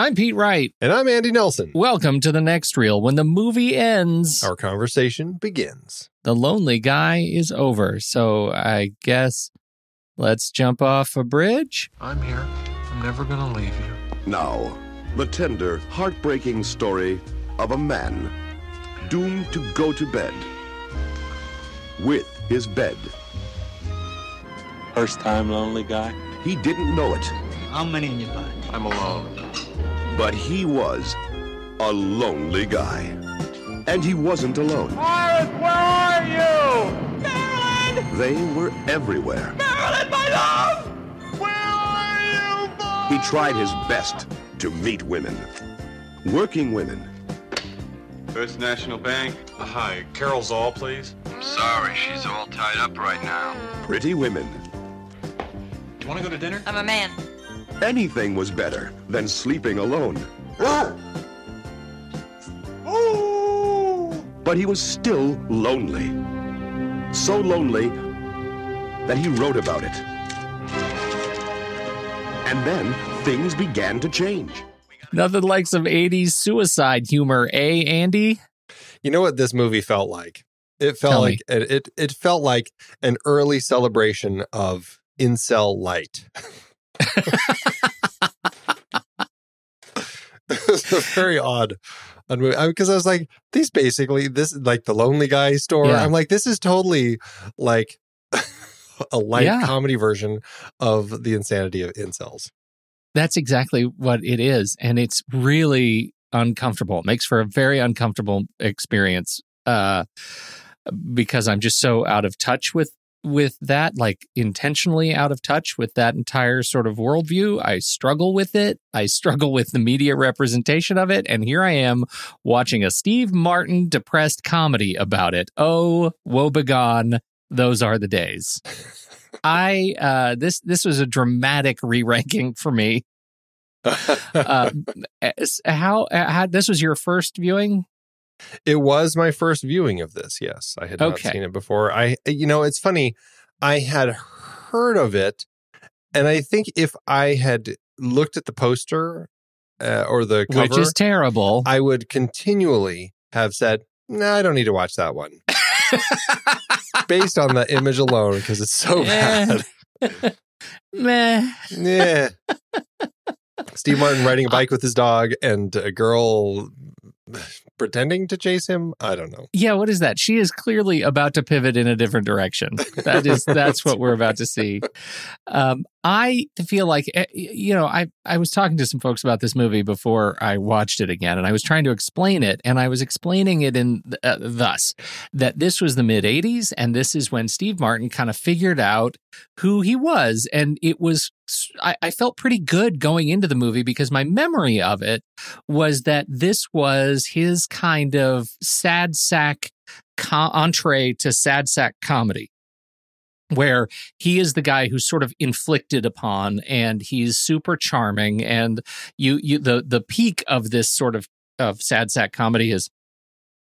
I'm Pete Wright. And I'm Andy Nelson. Welcome to the next reel. When the movie ends, Our conversation begins. the lonely guy is over. So I guess let's jump off a bridge. I'm here. I'm never gonna leave you. Now, the tender, heartbreaking story of a man doomed to go to bed with his bed. First time lonely guy? He didn't know it, How many in your body? I'm alone. But he was a lonely guy. And he wasn't alone. Iris, where are you? Marilyn! They were everywhere. Marilyn, my love! Where are you, boy? He tried his best to meet women. Working women, First National Bank. Uh, hi, Carol Zoll, please. I'm sorry, she's all tied up right now. pretty women. Do you want to go to dinner? I'm a man. Anything was better than sleeping alone. But he was still lonely. So lonely that he wrote about it. And then things began to change. Nothing like some 80s suicide humor, eh, Andy? You know what this movie felt like? It felt Tell like it, it it felt like an early celebration of incel light. very odd because I was like, these basically this like the lonely guy store. Yeah. I'm like, this is totally like a light Yeah. comedy version of the insanity of incels. That's exactly what it is. And it's really uncomfortable. It makes for a very uncomfortable experience uh, because I'm just so out of touch with with that, like intentionally out of touch with that entire sort of worldview. I struggle with it. I struggle with the media representation of it. And here I am watching a Steve Martin depressed comedy about it. Oh, woe begone. Those are the days. I uh this this was a dramatic re-ranking for me. Uh, how how this was your first viewing? It was my first viewing of this. Yes, I had not seen it before. I, you know, it's funny. I had heard of it, and I think if I had looked at the poster uh, or the cover, Which is terrible. I would continually have said, "No, I don't need to watch that one," based on the image alone because it's so Eh. bad. Meh. Yeah. Steve Martin riding a bike with his dog and a girl pretending to chase him. I don't know. Yeah, what is that? She is clearly about to pivot in a different direction. That is that's what we're about to see. Um, I feel like eh, you know I I was talking to some folks about this movie before I watched it again, and I was trying to explain it, and I was explaining it in uh, thus that this was the mid '80s, and this is when Steve Martin kind of figured out who he was, and it was I, I felt pretty good going into the movie because my memory of it was that this was his kind of sad sack co- entree to sad sack comedy where he is the guy who's sort of inflicted upon and he's super charming and you you the the peak of this sort of of sad sack comedy is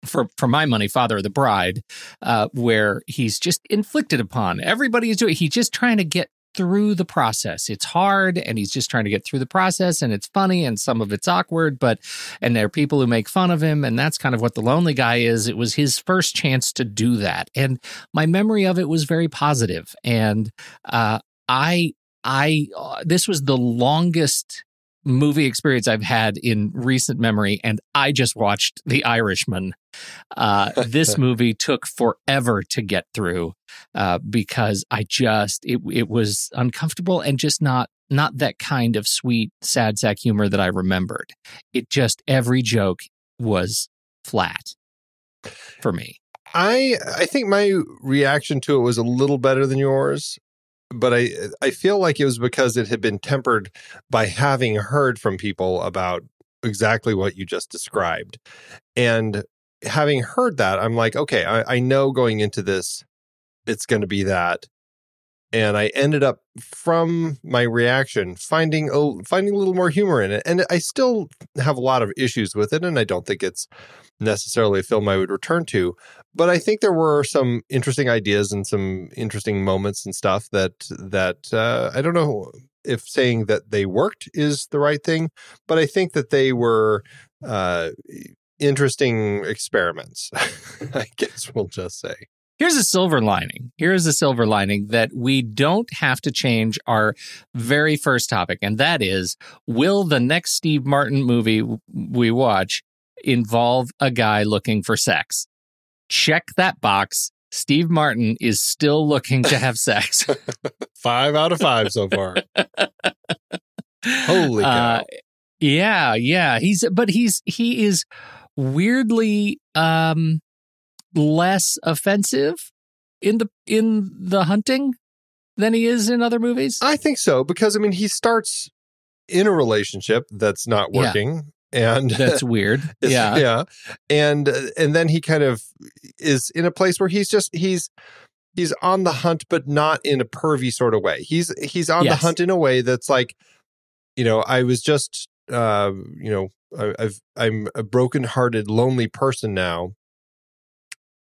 for for my money father of the bride uh, where he's just inflicted upon. Everybody is doing he's just trying to get through the process. It's hard and he's just trying to get through the process and it's funny and some of it's awkward, but and there are people who make fun of him and that's kind of what the lonely guy is. It was his first chance to do that. And my memory of it was very positive and uh I I uh, this was the longest movie experience I've had in recent memory, and I just watched The Irishman. Uh, this movie took forever to get through uh, because I just it it was uncomfortable and just not not that kind of sweet sad sack humor that I remembered. It just every joke was flat for me. I I think my reaction to it was a little better than yours but I I feel like it was because it had been tempered by having heard from people about exactly what you just described. And having heard that, I'm like, okay, I, I know going into this, it's going to be that. And I ended up from my reaction finding a, finding a little more humor in it. And I still have a lot of issues with it. And I don't think it's necessarily a film I would return to. But I think there were some interesting ideas and some interesting moments and stuff that that uh, I don't know if saying that they worked is the right thing, but I think that they were uh, interesting experiments. I guess we'll just say. Here's a silver lining. Here's a silver lining that we don't have to change our very first topic, and that is will the next Steve Martin movie we watch involve a guy looking for sex? Check that box. Steve Martin is still looking to have sex. five out of five so far. Holy cow. Uh, yeah, yeah. He's but he's he is weirdly um less offensive in the in the hunting than he is in other movies? I think so because I mean he starts in a relationship that's not working yeah. and that's weird. yeah. Yeah. And and then he kind of is in a place where he's just he's he's on the hunt but not in a pervy sort of way. He's he's on yes. the hunt in a way that's like you know, I was just uh you know, I, I've I'm a broken-hearted lonely person now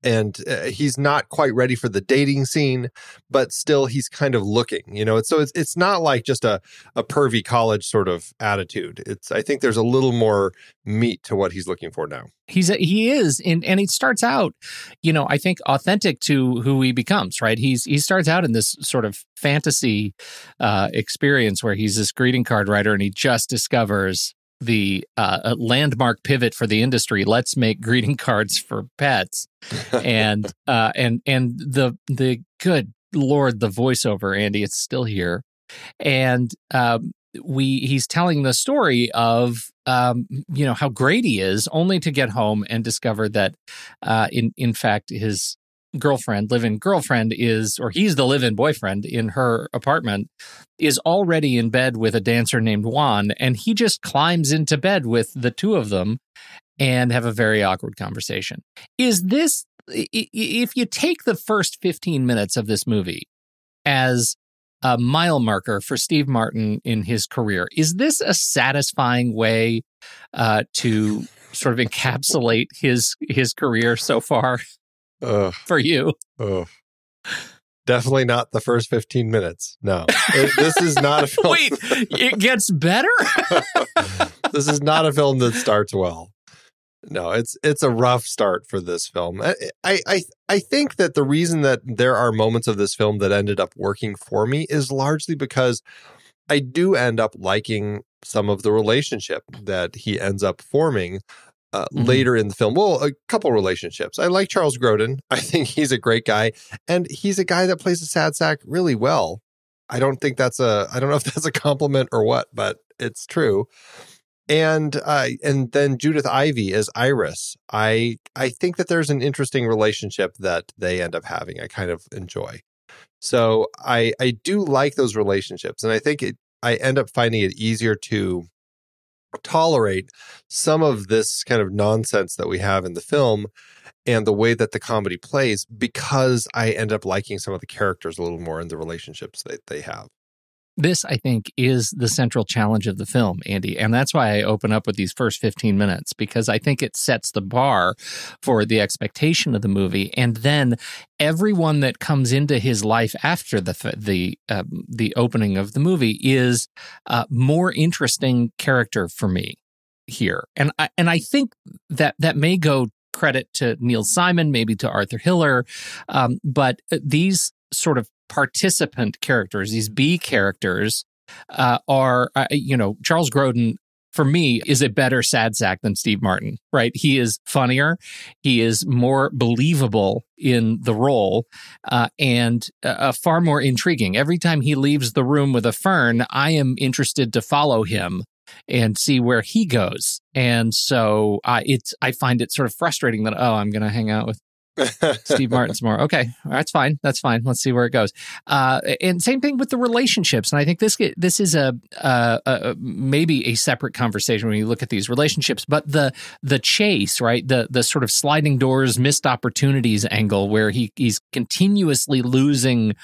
and uh, he's not quite ready for the dating scene but still he's kind of looking you know? So it's it's not like just a a pervy college sort of attitude. It's i think there's a little more meat to what he's looking for now. He's a, he is and and he starts out you know i think authentic to who he becomes right? He's he starts out in this sort of fantasy uh experience where he's this greeting card writer and he just discovers the uh, landmark pivot for the industry. Let's make greeting cards for pets, and uh, and and the the good lord, the voiceover, Andy, it's still here, and um, we he's telling the story of um, you know how great he is, only to get home and discover that uh, in in fact his girlfriend, live in girlfriend is, or he's the live in boyfriend in her apartment, is already in bed with a dancer named Juan. And he just climbs into bed with the two of them and have a very awkward conversation. Is this, if you take the first 15 minutes of this movie as a mile marker for Steve Martin in his career, is this a satisfying way uh, to sort of encapsulate his his career so far? uh, for you. Uh, definitely not the first 15 minutes. No, it, this is not a film. Wait, it gets better? this is not a film that starts well. no, it's it's a rough start for this film. I, I I think that the reason that there are moments of this film that ended up working for me is largely because I do end up liking some of the relationship that he ends up forming uh, mm-hmm. later in the film. Well, a couple relationships. I like Charles Grodin. I think he's a great guy, and he's a guy that plays a sad sack really well. I don't think that's a. I don't know if that's a compliment or what, but it's true and uh, and then Judith Ivey as Iris. I I think that there's an interesting relationship that they end up having. I kind of enjoy. So I I do like those relationships, and I think it. I end up finding it easier to tolerate some of this kind of nonsense that we have in the film and the way that the comedy plays because I end up liking some of the characters a little more and the relationships that they have. This, I think, is the central challenge of the film, Andy. And that's why I open up with these first 15 minutes, because I think it sets the bar for the expectation of the movie. And then everyone that comes into his life after the the uh, the opening of the movie is a more interesting character for me here. And I, and I think that that may go credit to Neil Simon, maybe to Arthur Hiller, um, but uh, these sort of participant characters, these B characters, uh, are, uh, you know, Charles Grodin for me is a better sad sack than Steve Martin, right? He is funnier, he is more believable in the role, uh, and uh, far more intriguing. Every time he leaves the room with a fern, I am interested to follow him and see where he goes. And so uh, it's I find it sort of frustrating that oh I'm going to hang out with Steve Martin's more okay. That's fine. That's fine. Let's see where it goes. Uh, and same thing with the relationships. And I think this this is a, a, a, maybe a separate conversation when you look at these relationships. But the the chase, right? The the sort of sliding doors, missed opportunities angle, where he he's continuously losing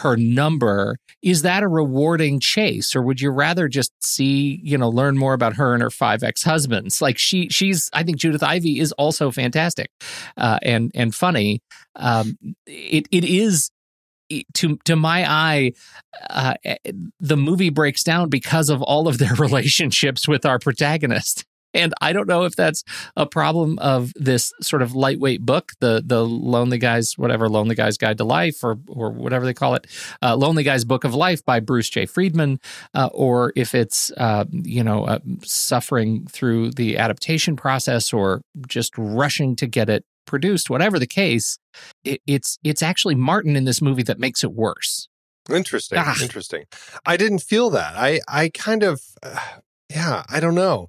her number is that a rewarding chase? Or would you rather just see you know learn more about her and her five ex-husbands? Like she she's i think judith Ivey is also fantastic uh, and and funny. Um, it it is to to my eye, uh, eh, the movie breaks down because of all of their relationships with our protagonist. And I don't know if that's a problem of this sort of lightweight book, the the Lonely Guys, whatever Lonely Guys Guide to Life, or or whatever they call it, uh, Lonely Guys Book of Life by Bruce J. Friedman, uh, or if it's uh, you know uh, suffering through the adaptation process or just rushing to get it produced. Whatever the case, it, it's it's actually Martin in this movie that makes it worse. Interesting. Ah. Interesting. I didn't feel that. I I kind of uh, yeah. I don't know.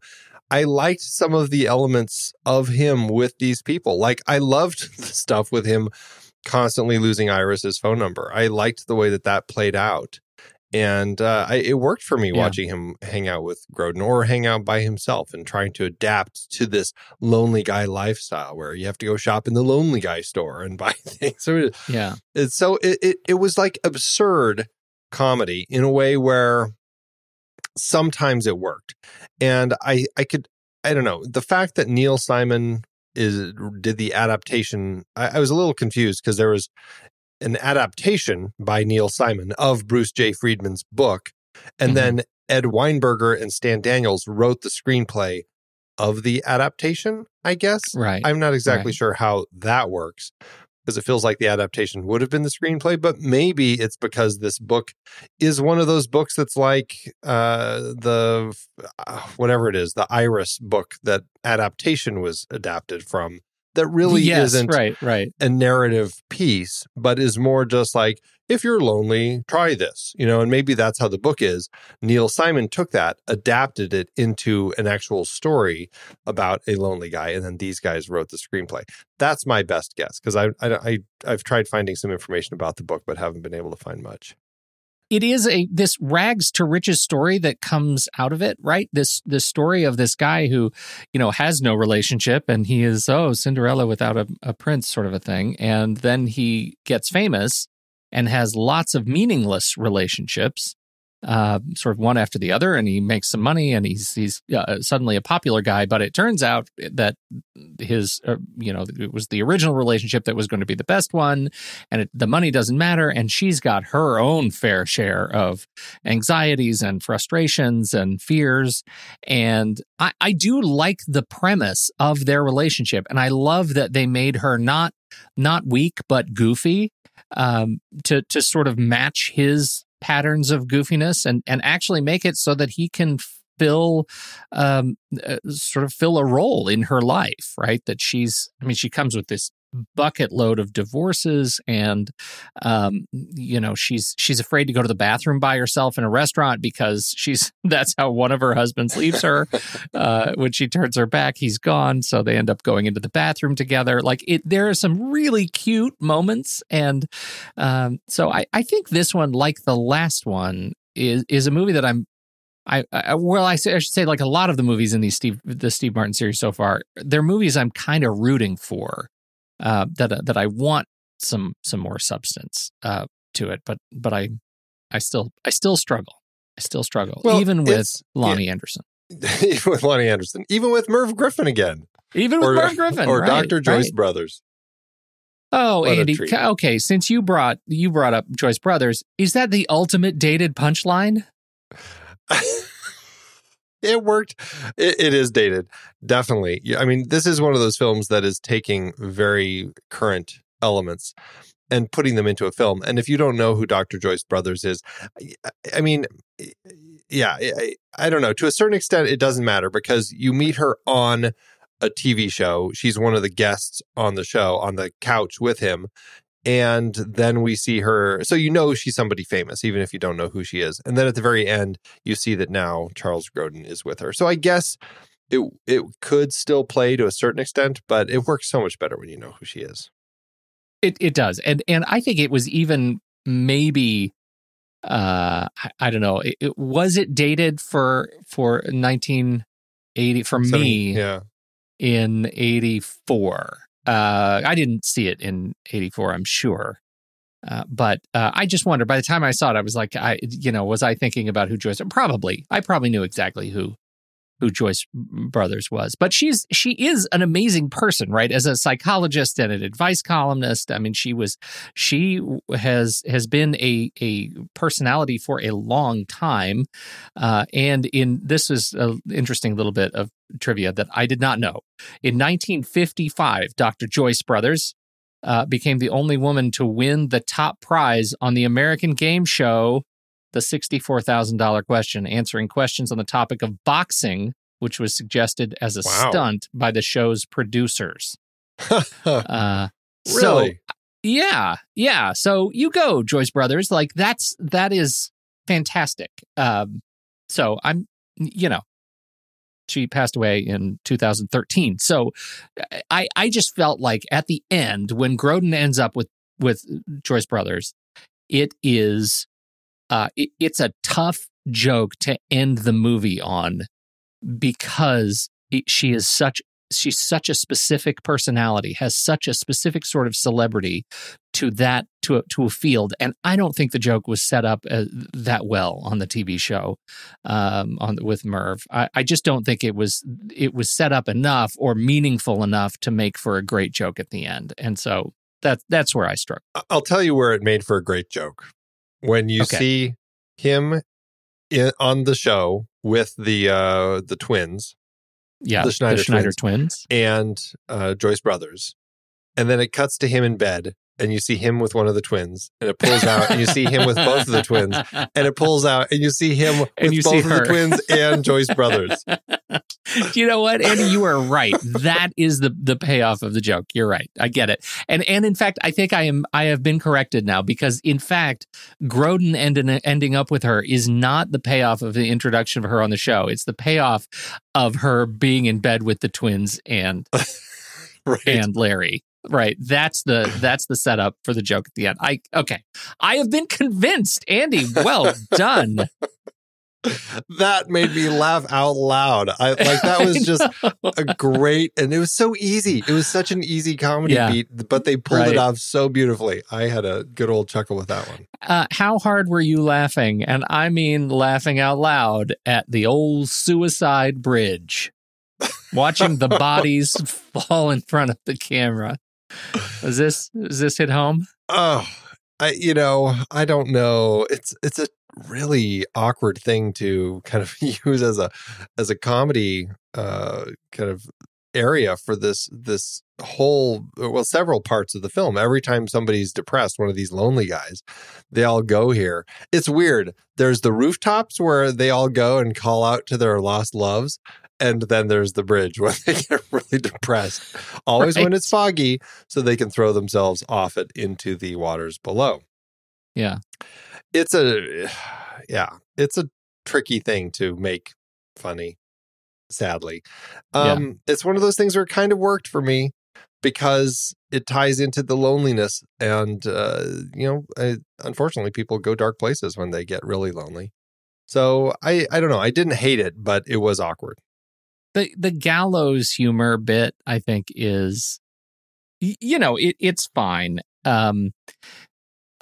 I liked some of the elements of him with these people. Like I loved the stuff with him constantly losing Iris's phone number. I liked the way that that played out. And uh, I, it worked for me yeah. watching him hang out with Grodin or hang out by himself and trying to adapt to this lonely guy lifestyle where you have to go shop in the lonely guy store and buy things. So yeah, it's so it, it it was like absurd comedy in a way where sometimes it worked. And I I could I don't know the fact that Neil Simon is did the adaptation. I, I was a little confused because there was an adaptation by Neil Simon of Bruce J. Friedman's book, and mm-hmm. then Ed Weinberger and Stan Daniels wrote the screenplay of the adaptation. I guess. Right. I'm not exactly right. sure how that works, because it feels like the adaptation would have been the screenplay, but maybe it's because this book is one of those books that's like uh, the uh, whatever it is, the Iris book that adaptation was adapted from. That really yes, isn't right, right. a narrative piece, but is more just like if you're lonely, try this, you know, and maybe that's how the book is. Neil Simon took that, adapted it into an actual story about a lonely guy, and then these guys wrote the screenplay. That's my best guess because I, I, I have tried finding some information about the book, but haven't been able to find much it is a this rags to riches story that comes out of it, right? This this story of this guy who, you know, has no relationship and he is oh Cinderella without a, a prince sort of a thing, and then he gets famous and has lots of meaningless relationships uh, sort of one after the other, and he makes some money, and he's he's uh, suddenly a popular guy. But it turns out that his, uh, you know, it was the original relationship that was going to be the best one, and it, the money doesn't matter. And she's got her own fair share of anxieties and frustrations and fears. And I, I do like the premise of their relationship, and I love that they made her not not weak but goofy um, to to sort of match his patterns of goofiness and and actually make it so that he can fill um, uh, sort of fill a role in her life right? That she's i mean she comes with this bucket load of divorces and um, you know she's she's afraid to go to the bathroom by herself in a restaurant because she's that's how one of her husbands leaves her uh, when she turns her back he's gone. So they end up going into the bathroom together. Like it there are some really cute moments and um, so I, I think this one like the last one is is a movie that I'm I, I, well, I, say, I, should say like a lot of the movies in these Steve the Steve Martin series so far, they're movies I'm kind of rooting for uh, that that I want some some more substance uh, to it, but but I I still I still struggle. I still struggle, well, even with Loni yeah. Anderson. even with Loni Anderson, even with Merv Griffin again, even or, with Merv Griffin, or right, Dr. Joyce right. Brothers. Oh, what Andy. Okay, since you brought you brought up Joyce Brothers, is that the ultimate dated punchline? it worked. It, it is dated, definitely. I mean, this is one of those films that is taking very current elements and putting them into a film. And if you don't know who Dr. Joyce Brothers is, I mean, yeah, I, I don't know. To a certain extent, it doesn't matter because you meet her on a TV show. She's one of the guests on the show on the couch with him and then we see her so you know she's somebody famous even if you don't know who she is. And then at the very end you see that now charles grodin is with her. So i guess it it could still play to a certain extent but it works so much better when you know who she is. It it does. And and i think it was even maybe uh i, I don't know it, it, was it dated for for 1980 for 70, me yeah. in 84 uh, I didn't see it in '84, I'm sure. Uh, but uh, I just wonder. By the time I saw it, I was like, I, you know, was I thinking about who Joyce? Probably. I probably knew exactly who who Joyce Brothers was. But she's she is an amazing person, right? As a psychologist and an advice columnist, I mean, she was she has has been a a personality for a long time. Uh, and in this is an interesting little bit of trivia that I did not know. In 1955, Dr. Joyce Brothers uh, became the only woman to win the top prize on the American game show the $64,000 question, answering questions on the topic of boxing, which was suggested as a wow. stunt by the show's producers. uh, really? So, yeah, yeah. So you go, Joyce Brothers. Like that's that is fantastic. Um, so I'm, you know, she passed away in 2013. So I I just felt like at the end when Grodin ends up with with Joyce Brothers, it is uh, it, it's a tough joke to end the movie on because it, she is such she's such a specific personality has such a specific sort of celebrity to that to a, to a field. And i don't think the joke was set up uh, that well on the tv show um, on with merv. I, I just don't think it was it was set up enough or meaningful enough to make for a great joke at the end. And so that that's where i struck. I'll tell you where it made for a great joke when you okay. see him in, on the show with the uh the twins yeah the schneider, the schneider twins, twins, and uh joyce brothers and then it cuts to him in bed and you see him with one of the twins and it pulls out and you see him with both of the twins and it pulls out and you see him with both of the twins and Joyce Brothers. you know what, Andy? You are right. That is the the payoff of the joke. You're right. I get it. And and in fact, I think I am I have been corrected now because in fact, Grodin ending ending up with her is not the payoff of the introduction of her on the show. It's the payoff of her being in bed with the twins and right. and Larry. Right. That's the that's the setup for the joke at the end. I okay. I have been convinced, Andy. Well done. that made me laugh out loud. I like that was just a great and it was so easy. It was such an easy comedy Yeah. beat, but they pulled Right. it off so beautifully. I had a good old chuckle with that one. Uh, how hard were you laughing? And I mean laughing out loud at the old suicide bridge, watching the bodies fall in front of the camera. Is this is this hit home? Oh, I you know, I don't know. It's it's a really awkward thing to kind of use as a as a comedy uh kind of area for this this whole well several parts of the film every time somebody's depressed one of these lonely guys they all go here it's weird there's the rooftops where they all go and call out to their lost loves and then there's the bridge where they get really depressed always when it's foggy so they can throw themselves off it into the waters below. Yeah. it's a yeah it's a tricky thing to make funny sadly. Yeah. um it's one of those things where it kind of worked for me because it ties into the loneliness and uh you know I, unfortunately people go dark places when they get really lonely. So i i don't know i didn't hate it but it was awkward the the gallows humor bit i think is you know it, it's fine um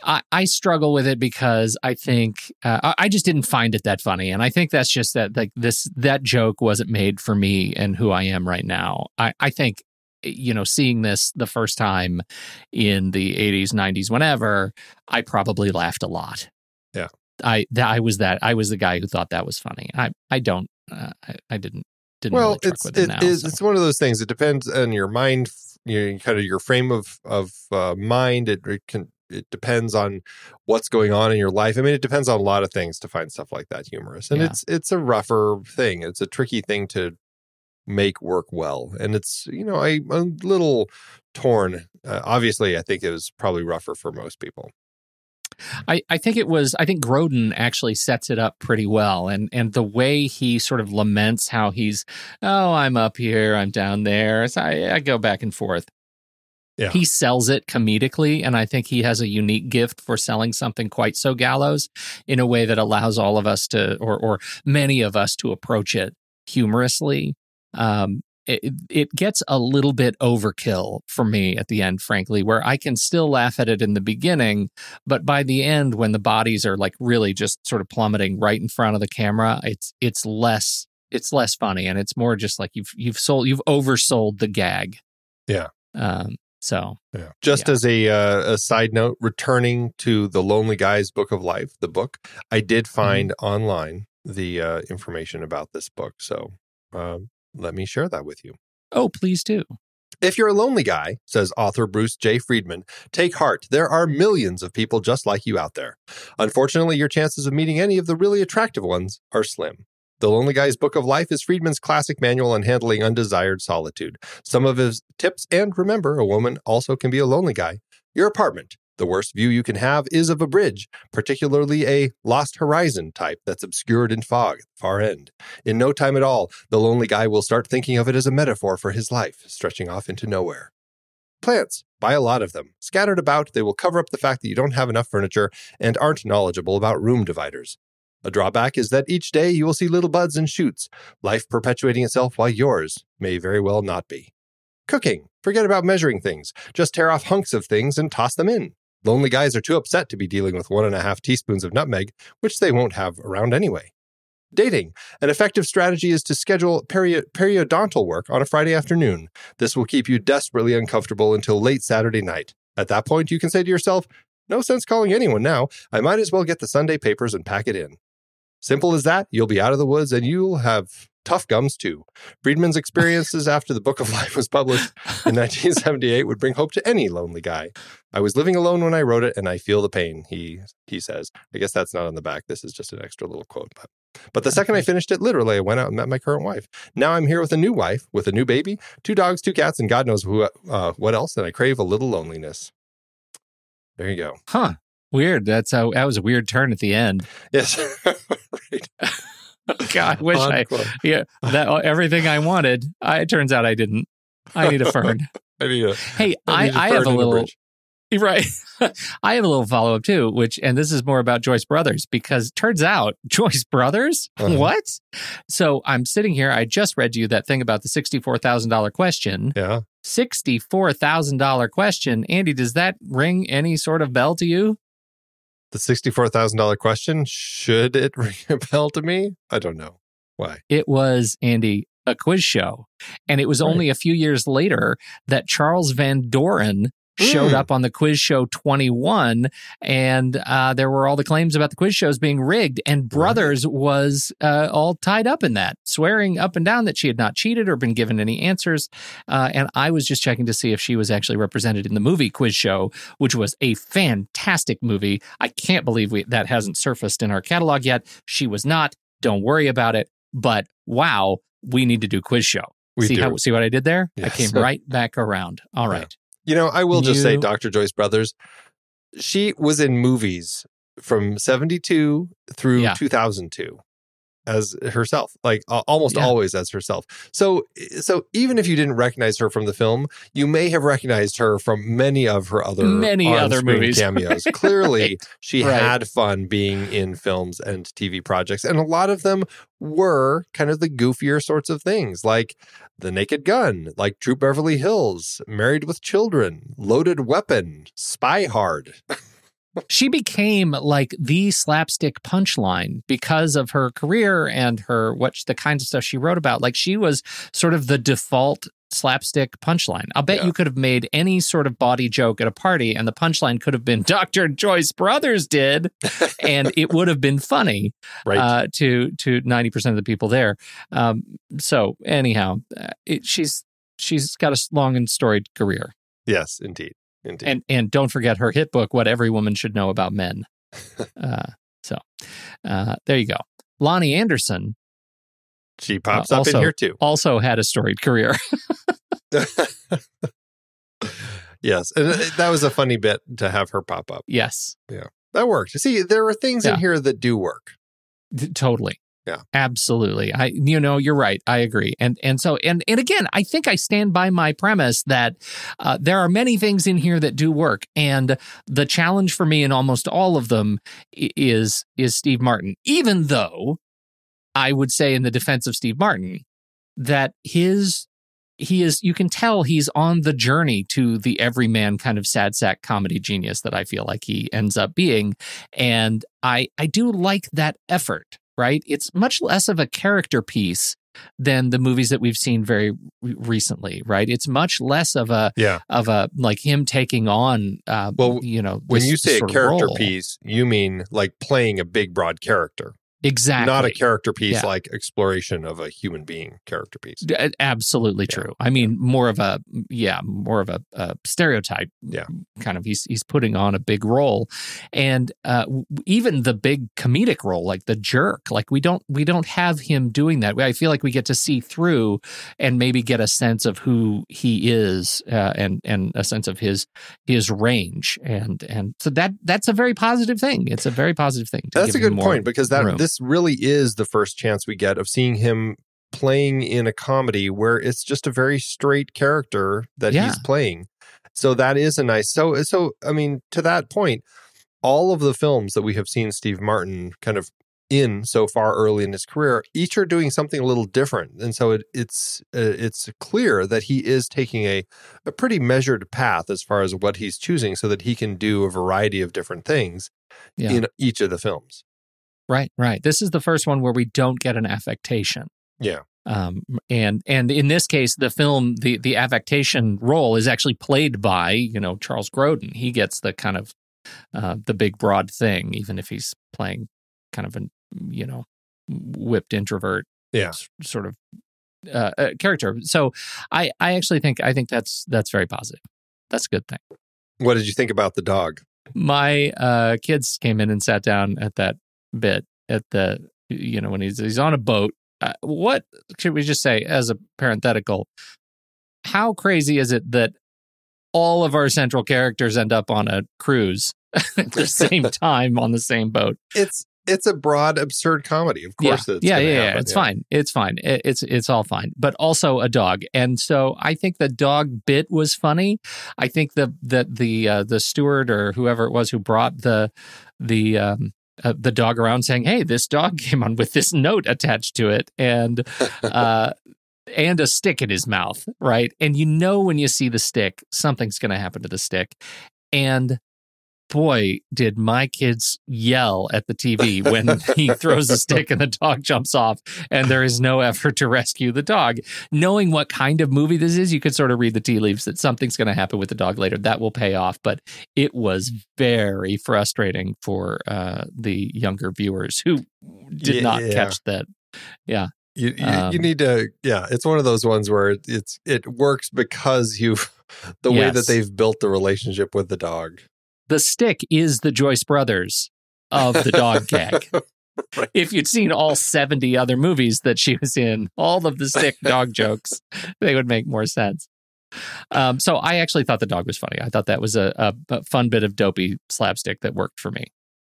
I, I struggle with it because I think uh, I- I just didn't find it that funny, and I think that's just that like this that joke wasn't made for me and who I am right now. I, I think you know seeing this the first time in the 80s 90s whenever i probably laughed a lot Yeah. i that i was that i was the guy who thought that was funny i i don't uh, I, I didn't didn't well really it's it, now is so. it's one of those things it depends on your mind your kind of your frame of of uh, mind it, it can it depends on what's going on in your life i mean it depends on a lot of things to find stuff like that humorous and Yeah. it's it's a rougher thing it's a tricky thing to make work well and it's you know I, a little torn uh, obviously i think it was probably rougher for most people I, I think it was I think Grodin actually sets it up pretty well. And and the way he sort of laments how he's oh I'm up here I'm down there so I, I go back and forth. Yeah. he sells it comedically and I think he has a unique gift for selling something quite so gallows in a way that allows all of us to or or many of us to approach it humorously. Um it, it gets a little bit overkill for me at the end frankly where I can still laugh at it in the beginning but by the end when the bodies are like really just sort of plummeting right in front of the camera it's it's less it's less funny and it's more just like you've you've sold you've oversold the gag Yeah. um so Yeah. Just Yeah. as a uh, a side note, returning to the Lonely Guy's Book of Life, the book, I did find online the uh, information about this book. So um, let me share that with you. oh please do If you're a lonely guy, says author Bruce J. Friedman, take heart. There are millions of people just like you out there. Unfortunately, your chances of meeting any of the really attractive ones are slim. The Lonely Guy's Book of Life is Friedman's classic manual on handling undesired solitude. Some of his tips, and remember, a woman also can be a lonely guy. Your apartment. The worst view you can have is of a bridge, particularly a Lost Horizon type that's obscured in fog at the far end. In no time at all, the lonely guy will start thinking of it as a metaphor for his life, stretching off into nowhere. Plants. Buy a lot of them. Scattered about, they will cover up the fact that you don't have enough furniture and aren't knowledgeable about room dividers. A drawback is that each day you will see little buds and shoots, life perpetuating itself while yours may very well not be. Cooking. Forget about measuring things. Just tear off hunks of things and toss them in. Lonely guys are too upset to be dealing with one and a half teaspoons of nutmeg, which they won't have around anyway. Dating. An effective strategy is to schedule peri- periodontal work on a Friday afternoon. This will keep you desperately uncomfortable until late Saturday night. At that point, you can say to yourself, no sense calling anyone now. I might as well get the Sunday papers and pack it in. Simple as that, you'll be out of the woods and you'll have tough gums too. Friedman's experiences after the Book of Life was published in 1978 would bring hope to any lonely guy. I was living alone when I wrote it and I feel the pain, he he says. I guess that's not on the back. This is just an extra little quote, but but the second I finished it, literally I went out and met my current wife. Now I'm here with a new wife, with a new baby, two dogs, two cats, and God knows who uh, what else, and I crave a little loneliness. There you go. huh weird that's a that was a weird turn at the end Yes. right. god i wish i Unquote. yeah that everything i wanted I, it turns out i didn't i need a fern I need a, hey I i need a i have a little bridge. Right. I have a little follow up too, which, and this is more about Joyce Brothers because turns out Joyce Brothers, Uh-huh. what? So I'm sitting here. I just read you that thing about the $64,000 question. Yeah. $64,000 question. Andy, does that ring any sort of bell to you? The $64,000 question, should it ring a bell to me? I don't know. Why? It was, Andy, a quiz show. And it was Right. only a few years later that Charles Van Doren showed Mm. up on the quiz show 21 and uh, there were all the claims about the quiz shows being rigged and brothers was uh, all tied up in that swearing up and down that she had not cheated or been given any answers uh, and i was just checking to see if she was actually represented in the movie quiz show which was a fantastic movie. I can't believe we, that hasn't surfaced in our catalog yet. She was not. Don't worry about it. But wow we need to do quiz show. We see do. how see what i did there? I came right back around. All right You know, I will just say Dr. Joyce Brothers, she was in movies from 72 through Yeah. 2002 as herself, like uh, almost Yeah. always as herself. So so even if you didn't recognize her from the film, you may have recognized her from many of her other Many other movies. cameos. Clearly, Right. she Right. had fun being in films and TV projects, and a lot of them were kind of the goofier sorts of things, like The Naked Gun, like Troop Beverly Hills, Married with Children, Loaded Weapon, Spy Hard. she became like the slapstick punchline because of her career and her what the kinds of stuff she wrote about like she was sort of the default slapstick punchline i'll bet Yeah. you could have made any sort of body joke at a party and the punchline could have been dr joyce brothers did and it would have been funny Right. uh, to to 90% of the people there um, so anyhow uh, it, she's she's got a long and storied career yes, indeed. Indeed. and and don't forget her hit book what every woman should know about men uh, so uh, there you go loni anderson she pops uh, up also- in here too. also had a storied career yes. And uh, that was a funny bit to have her pop up. yes Yeah, That worked. See, there are things in here that do work. totally Yeah. absolutely. I you know you're right. I agree. And and so and and again i think i stand by my premise that uh, there are many things in here that do work. And the challenge for me in almost all of them is is steve martin. Even though i would say in the defense of steve martin that his he is you can tell he's on the journey to the everyman kind of sad sack comedy genius that i feel like he ends up being. And i i do like that effort right? It's much less of a character piece than the movies that we've seen very recently right? It's much less of a Yeah. of a like him taking on uh Well, you know When you say a character piece, you mean like playing a big, broad character, exactly not a character piece Yeah. like exploration of a human being character piece. D- Absolutely Yeah. true. I mean, more of a yeah, more of a, a stereotype. Yeah. kind of. He's he's putting on a big role, and uh, even the big comedic role, like the jerk. Like we don't we don't have him doing that. I feel like we get to see through and maybe get a sense of who he is, uh, and and a sense of his his range, and and so that that's a very positive thing. It's a very positive thing. to That's a good point because that. This really is the first chance we get of seeing him playing in a comedy where it's just a very straight character that Yeah. he's playing. So that is a nice so so I mean to that point all of the films that we have seen Steve Martin kind of in so far early in his career each are doing something a little different and so it, it's uh, it's clear that he is taking a a pretty measured path as far as what he's choosing so that he can do a variety of different things Yeah. in each of the films. Right, right. This is the first one where we don't get an affectation. Yeah. Um, and and in this case, the film, the the affectation role is actually played by you know Charles Grodin. He gets the kind of uh, the big broad thing, even if he's playing kind of a you know whipped introvert Yeah. s- sort of uh, uh, character. So I I actually think I think that's that's very positive. That's a good thing. What did you think about the dog? my uh kids came in and sat down at that bit at the you know when he's he's on a boat uh, what should we just say as a parenthetical how crazy is it that all of our central characters end up on a cruise at the same time on the same boat It's it's a broad absurd comedy. Of course, yeah, it's yeah, yeah, yeah. It's fine. It's fine. It- It's it's all fine. But also a dog, and so I think the dog bit was funny. I think the that the uh, the steward or whoever it was who brought the the um, uh, the dog around saying, "Hey, this dog came on with this note attached to it," and uh, and a stick in his mouth, right? And you know when you see the stick, something's going to happen to the stick, and boy, did my kids yell at the TV when he throws a stick and the dog jumps off and there is no effort to rescue the dog. Knowing what kind of movie this is, you could sort of read the tea leaves that something's going to happen with the dog later. That will pay off. But it was very frustrating for uh, the younger viewers who did Yeah, not yeah. catch that. Yeah. You, you, Um, you need to, yeah. It's one of those ones where it- it's it works because you, the way that they've built the relationship with the dog. The stick is the Joyce brothers of the dog gag. Right. If you'd seen all 70 other movies that she was in, all of the stick dog jokes, they would make more sense. Um, so I actually thought the dog was funny. I thought that was a, a, a fun bit of dopey slapstick that worked for me.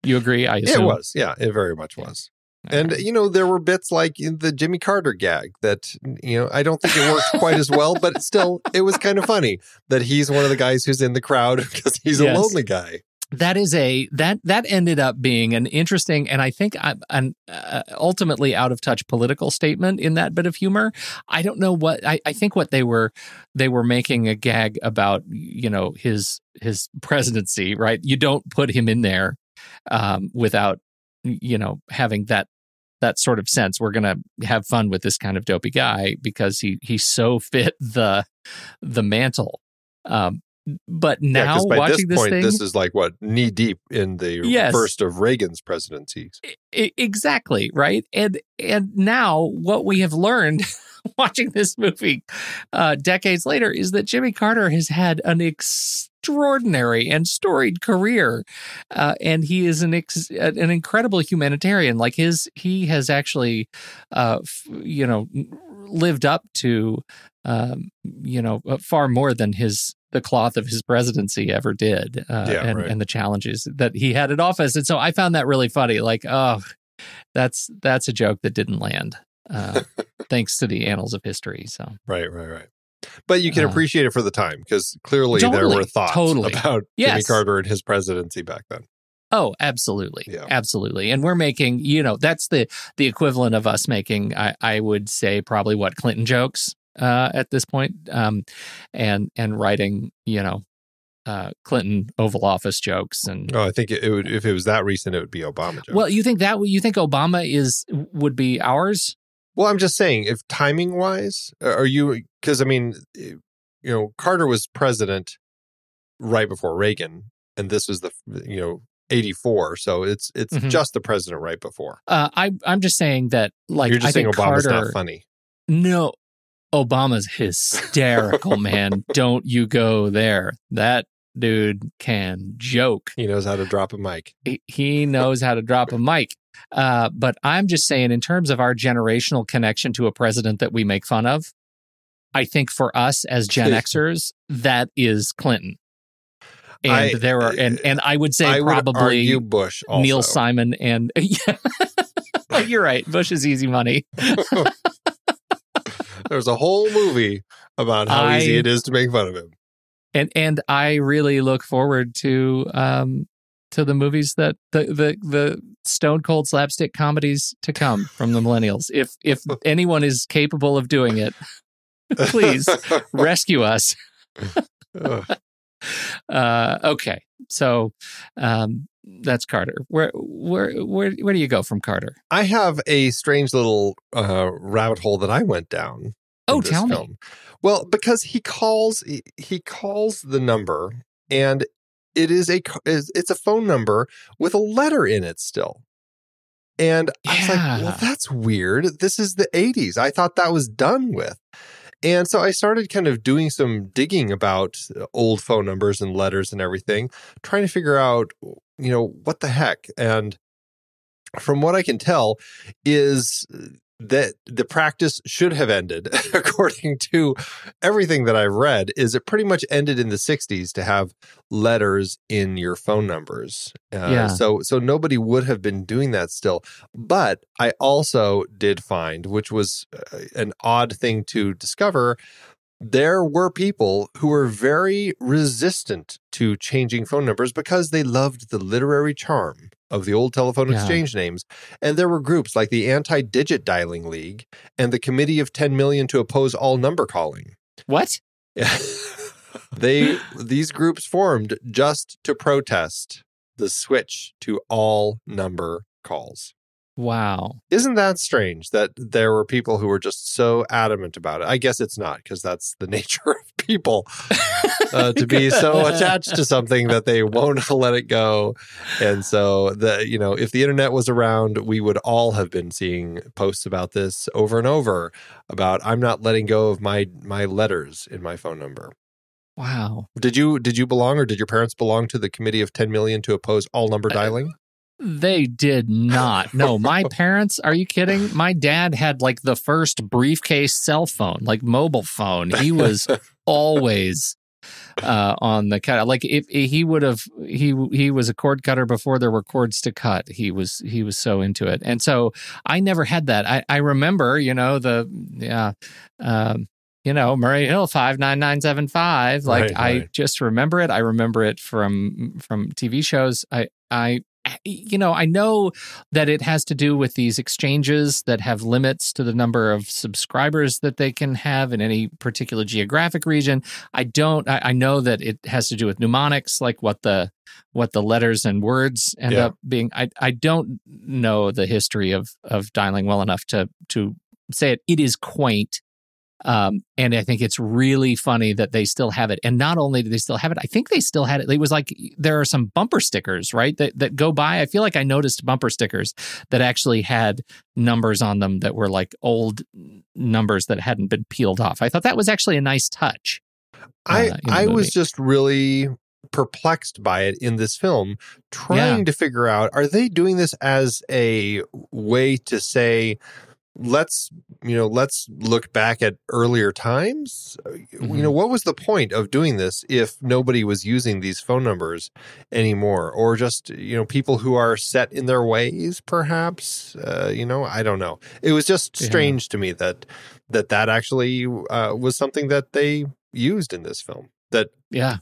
You agree? I It was, yeah, it very much was. And you know, there were bits like the Jimmy Carter gag that you know I don't think it worked quite as well, but still, it was kind of funny that he's one of the guys who's in the crowd because he's Yes. a lonely guy. that is a that that ended up being an interesting and I think an uh, ultimately out of touch political statement in that bit of humor. I don't know what I, I think what they were they were making a gag about you know his his presidency right. You don't put him in there um, without you know having that that sort of sense. We're gonna have fun with this kind of dopey guy because he he so fit the the mantle. Um, but now because by watching this this point, thing, this is like what knee deep in the Yes. first of Reagan's presidencies. I- exactly right and and now what we have learned watching this movie uh decades later is that jimmy carter has had an extraordinary and storied career uh and he is an ex- an incredible humanitarian like his he has actually uh f- you know lived up to um you know uh, far more than his the cloth of his presidency ever did uh, Yeah, and, right. and the challenges that he had at office and so i found that really funny like oh that's that's a joke that didn't land uh, thanks to the annals of history so Right, right, right. But you can Uh, appreciate it for the time because clearly there were thoughts totally. about Jimmy Carter and his presidency back then. Oh, absolutely. Yeah. Absolutely. And we're making, you know, that's the the equivalent of us making I, I would say probably what Clinton jokes uh at this point. Um and and writing, you know, uh Clinton Oval Office jokes and Oh, I think it, it would if it was that recent, it would be Obama. Joe. well, you think that you think Obama is would be ours? Well, I'm just saying, if timing wise, are you? Because I mean, you know, Carter was president right before Reagan, and this was the you know 84, so it's it's Mhm. just the president right before. Uh I I'm just saying that like You're just I saying think Obama's Carter not funny. No, Obama's hysterical, man. Don't you go there. That dude can joke. He knows how to drop a mic. He, he knows how to drop a mic. Uh, but I'm just saying, in terms of our generational connection to a president that we make fun of, I think for us as Gen Xers, that is Clinton. And I- there are, and and I would say I probably argue Bush. Also. Neil Simon and yeah. You're right. Bush is easy money. There's a whole movie about how I- easy it is to make fun of him. and and I really look forward to um to the movies that the the the stone cold slapstick comedies to come from the millennials. If if anyone is capable of doing it, please rescue us. Uh, okay, so um, that's Carter. Where where where where do you go from Carter? I have a strange little uh, rabbit hole that I went down. Oh, tell me. Well, because he calls he, he calls the number, and it is a it's a phone number with a letter in it still. And I was like, well, that's weird. This is the 80s. I thought that was done with. And so I started kind of doing some digging about uh, old phone numbers and letters and everything, trying to figure out, you know, what the heck. And from what I can tell, is that the practice should have ended, according to everything that I've read, is it pretty much ended in the 60s to have letters in your phone numbers. Uh, Yeah. So so nobody would have been doing that still. But I also did find, which was uh, an odd thing to discover, there were people who were very resistant to changing phone numbers because they loved the literary charm of the old telephone Yeah. exchange names. And there were groups like the Anti Digit Dialing League and the Committee of 10 Million to Oppose All Number Calling. What? Yeah. they these groups formed just to protest the switch to all number calls. Wow. Isn't that strange that there were people who were just so adamant about it? I guess it's not because that's the nature of people uh, to be so attached to something that they won't let it go. And so the you know, if the internet was around, we would all have been seeing posts about this over and over about I'm not letting go of my my letters in my phone number. Wow. Did you did you belong or did your parents belong to the committee of 10 million to oppose all number dialing? They did not. No, my parents, are you kidding? My dad had like the first briefcase cell phone, like mobile phone. He was always uh, on the cut. Like if, if he would have, he he was a cord cutter before there were cords to cut. He was he was so into it, and so I never had that. I I remember, you know, the yeah. Um, you know, Murray Hill five nine nine seven five. Like Right, I right. just remember it. I remember it from from TV shows. I I you know I know that it has to do with these exchanges that have limits to the number of subscribers that they can have in any particular geographic region. I don't. I, I know that it has to do with mnemonics, like what the what the letters and words end Yeah. up being. I I don't know the history of of dialing well enough to to say it. It is quaint. Um, and I think it's really funny that they still have it. And not only do they still have it, I think they still had it. It was like there are some bumper stickers, right? That that go by. I feel like I noticed bumper stickers that actually had numbers on them that were like old numbers that hadn't been peeled off. I thought that was actually a nice touch. I uh, I was just really perplexed by it in this film, trying Yeah. to figure out are they doing this as a way to say let's you know let's look back at earlier times Mm-hmm. you know what was the point of doing this if nobody was using these phone numbers anymore or just you know people who are set in their ways perhaps uh, you know i don't know it was just Yeah. strange to me that that that actually uh, was something that they used in this film that Yeah.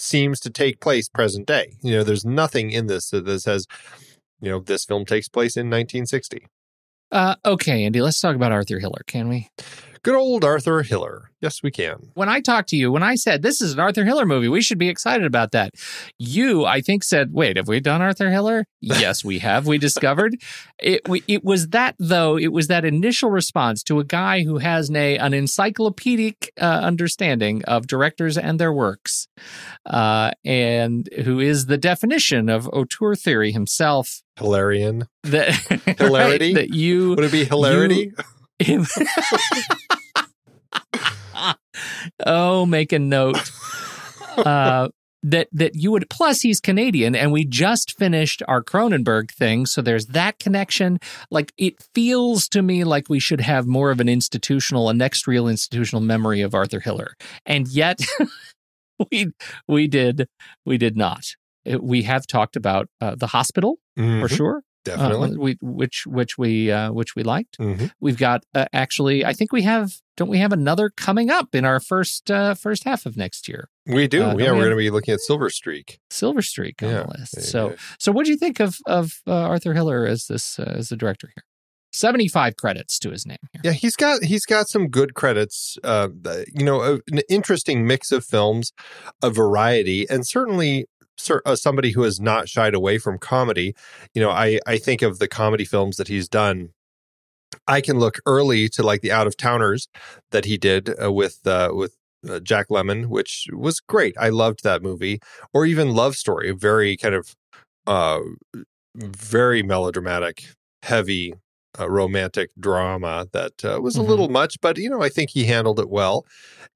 seems to take place present day. You know, there's nothing in this that says, you know, this film takes place in 1960. Uh, okay, Andy, let's talk about Arthur Hiller, can we? Good old Arthur Hiller. Yes, we can. When I talked to you, when I said this is an Arthur Hiller movie, we should be excited about that. You, I think, said, "Wait, have we done Arthur Hiller?" Yes, we have. We discovered it. We, it was that though. It was that initial response to a guy who has an, an encyclopedic uh, understanding of directors and their works, uh, and who is the definition of auteur theory himself. Hilarion. That Hilarity? that you Would it be hilarity? him. oh, make a note. Uh, that that you would plus he's Canadian and we just finished our Cronenberg thing so there's that connection like it feels to me like we should have more of an institutional a Next Reel institutional memory of Arthur Hiller and yet we we did we did not we have talked about uh, the hospital for Mhm, sure Definitely. uh, we, which which we uh, which we liked Mhm. We've got uh, actually, I think we have. Don't we have another coming up in our first uh, first half of next year? We do. uh, yeah, don't we're going to be looking at Silver Streak. Silver Streak on Yeah, the list. So, so what do you think of of uh, Arthur Hiller as this uh, as the director here? Seventy five credits to his name here. Yeah, he's got he's got some good credits. Uh, you know, a- an interesting mix of films, a variety, and certainly cer- somebody who has not shied away from comedy. You know, I I think of the comedy films that he's done. I can look early to like the Out of Towners that he did uh, with uh, with uh, Jack Lemmon, which was great. I loved that movie, or even Love Story, a very kind of uh, very melodramatic, heavy uh, romantic drama that uh, was a Mhm. little much, but you know, I think he handled it well.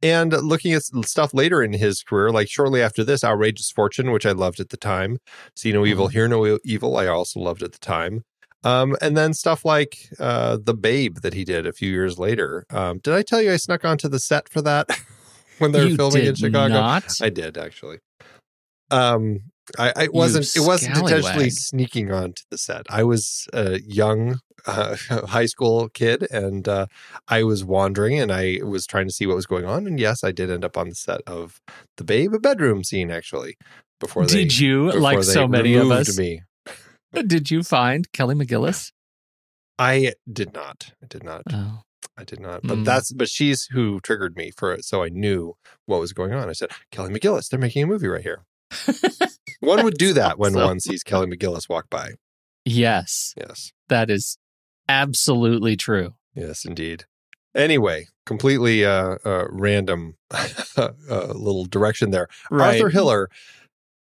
And looking at stuff later in his career, like shortly after this, Outrageous Fortune, which I loved at the time, See No Evil, Hear No Evil, I also loved at the time. Um, and then stuff like uh, the Babe that he did a few years later. Um, did I tell you I snuck onto the set for that when they were You filming in Chicago? not? I did actually. Um, I, I wasn't. It wasn't intentionally sneaking onto the set. I was a young uh, high school kid, and uh, I was wandering, and I was trying to see what was going on. And yes, I did end up on the set of the Babe, bedroom scene actually. Before they, Did you, like so many of us, me. did you find Kelly McGillis? I did not. I did not. Oh. I did not. But Mm. that's but she's who triggered me for it. So I knew what was going on. I said, Kelly McGillis, they're making a movie right here. One would do that when awesome. one sees Kelly McGillis walk by. Yes, Yes. that is absolutely true. Yes, indeed. Anyway, completely uh, uh random uh, little direction there. Right. Arthur Hiller,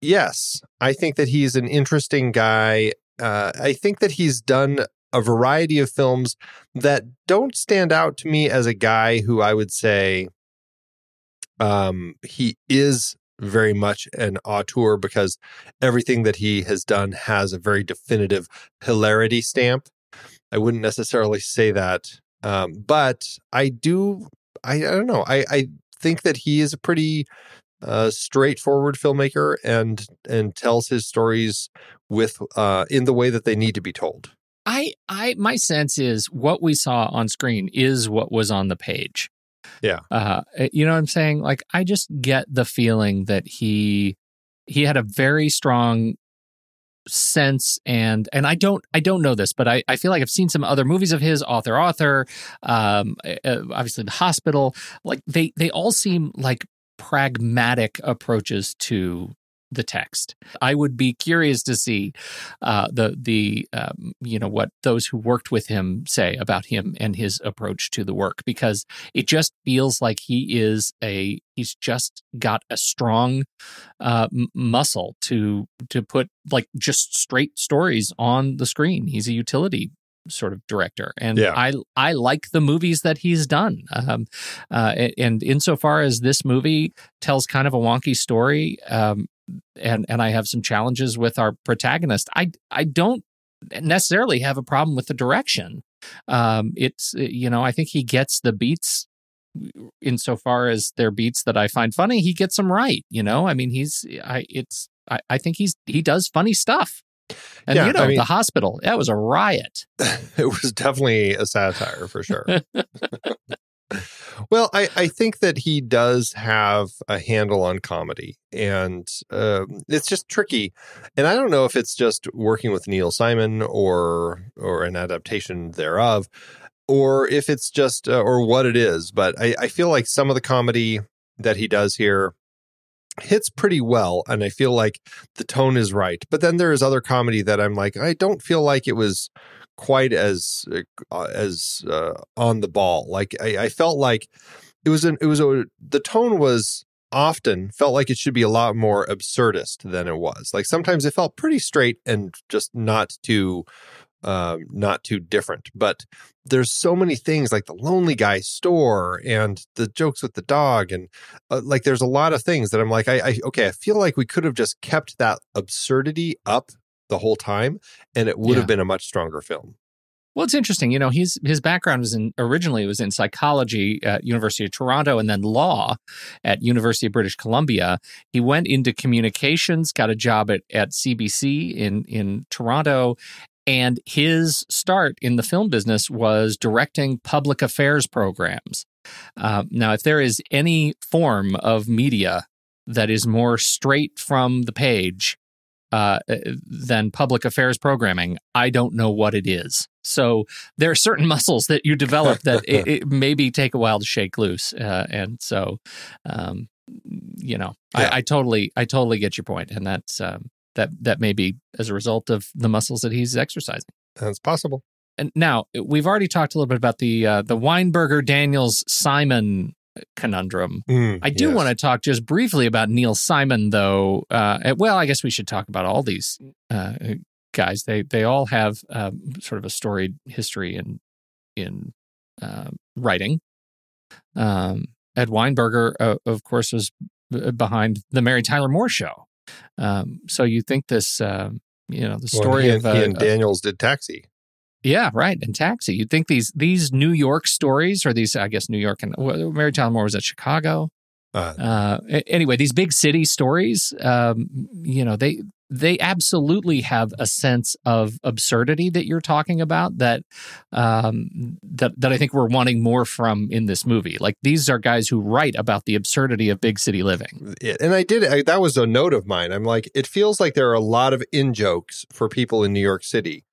yes, I think that he's an interesting guy. Uh, I think that he's done a variety of films that don't stand out to me as a guy who I would say um, he is very much an auteur because everything that he has done has a very definitive hilarity stamp. I wouldn't necessarily say that, um, but I do. I, I don't know. I, I think that he is a pretty uh, straightforward filmmaker and and tells his stories with uh, in the way that they need to be told. I, I, my sense is what we saw on screen is what was on the page. Yeah. Uh, you know what I'm saying? Like, I just get the feeling that he, he had a very strong sense and and I don't I don't know this but I, I feel like I've seen some other movies of his author author um uh, obviously the hospital like they they all seem like pragmatic approaches to the text. I would be curious to see uh, the the um, you know what those who worked with him say about him and his approach to the work because it just feels like he is a he's just got a strong uh, m- muscle to to put like just straight stories on the screen. He's a utility sort of director and Yeah. i i like the movies that he's done um uh and, and insofar as this movie tells kind of a wonky story um and and i have some challenges with our protagonist i i don't necessarily have a problem with the direction. Um it's you know i think he gets the beats insofar as they're beats that i find funny he gets them right you know? I mean he's i it's i, I think he's he does funny stuff. And Yeah, you know I mean- the hospital that was a riot. It was definitely a satire for sure. well, I, I think that he does have a handle on comedy, and um, it's just tricky. And I don't know if it's just working with Neil Simon or or an adaptation thereof, or if it's just uh, or what it is. But I, I feel like some of the comedy that he does here hits pretty well and i feel like the tone is right but then there is other comedy that i'm like i don't feel like it was quite as uh, as uh, on the ball like I, I felt like it was an it was a the tone was often felt like it should be a lot more absurdist than it was like sometimes it felt pretty straight and just not too um, not too different. But there's so many things like the lonely guy store and the jokes with the dog, and uh, like there's a lot of things that I'm like, I, I okay, I feel like we could have just kept that absurdity up the whole time, and it would Yeah. have been a much stronger film. Well, it's interesting. You know, his his background was in originally was in psychology at University of Toronto and then law at University of British Columbia. He went into communications, got a job at, at CBC in in Toronto, and his start in the film business was directing public affairs programs. Uh, now, if there is any form of media that is more straight from the page uh, than public affairs programming, I don't know what it is. So there are certain muscles that you develop that it, it maybe take a while to shake loose, uh, and so um, you know, Yeah. I, I totally, I totally get your point, and that's um, that that may be as a result of the muscles that he's exercising. That's possible. And now we've already talked a little bit about the uh, the Weinberger Daniels Simon conundrum. Mm, I do yes. want to talk just briefly about Neil Simon, though. Uh, well, I guess we should talk about all these uh, guys. They they all have um, sort of a storied history in in uh, writing. Um, Ed Weinberger, uh, of course, was b- behind the Mary Tyler Moore Show. Um, so you think this, um, you know, the Well, story he, of he uh, and Daniels did Taxi. Yeah, right. And Taxi. You'd think these these New York stories, or these, I guess, New York and well, Mary Tyler Moore was at Chicago. Uh, Uh, anyway, these big city stories, um, you know, they they absolutely have a sense of absurdity that you're talking about that um, that that I think we're wanting more from in this movie. Like these are guys who write about the absurdity of big city living. and I did. I, that was a note of mine. I'm like, it feels like there are a lot of in jokes for people in New York City.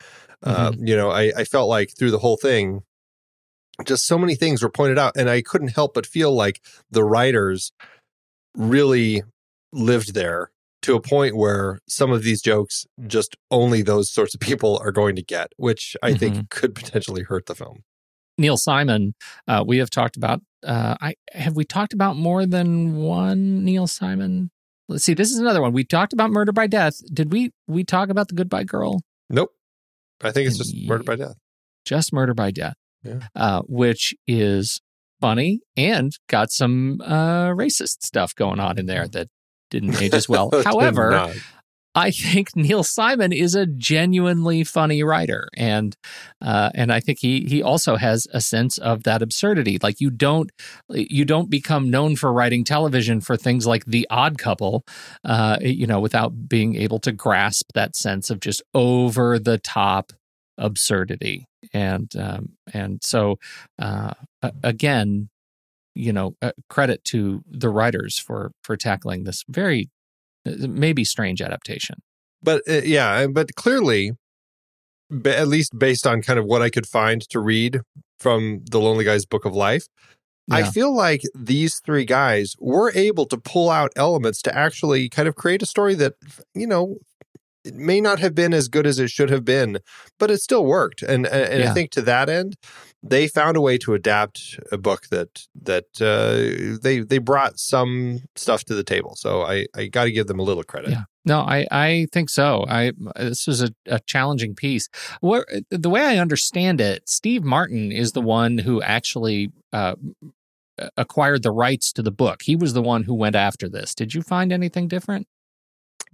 Uh, you know, I, I felt like through the whole thing, just so many things were pointed out, and I couldn't help but feel like the writers really lived there to a point where some of these jokes just only those sorts of people are going to get, which I think could potentially hurt the film. Neil Simon, uh, we have talked about. Uh, I have we talked about more than one Neil Simon. Let's see. This is another one. We talked about Murder by Death. Did we we talk about the Goodbye Girl? Nope. I think it's just murder by death. Just Murder by Death, Yeah. uh, which is funny and got some uh, racist stuff going on in there that didn't age as well. However. I think Neil Simon is a genuinely funny writer, and uh, and I think he he also has a sense of that absurdity. Like you don't you don't become known for writing television for things like The Odd Couple, uh, you know, without being able to grasp that sense of just over the top absurdity. And um, and so uh, again, you know, uh, credit to the writers for for tackling this very maybe strange adaptation. but uh, yeah, but clearly, at least based on kind of what I could find to read from the Lonely Guy's Book of Life, I feel like these three guys were able to pull out elements to actually kind of create a story that you know it may not have been as good as it should have been, but it still worked. And and, and I think to that end, they found a way to adapt a book that that uh, they they brought some stuff to the table. So I I got to give them a little credit. Yeah. No, I, I think so. I this is a, a challenging piece. Where the way I understand it, Steve Martin is the one who actually uh, acquired the rights to the book. He was the one who went after this. Did you find anything different?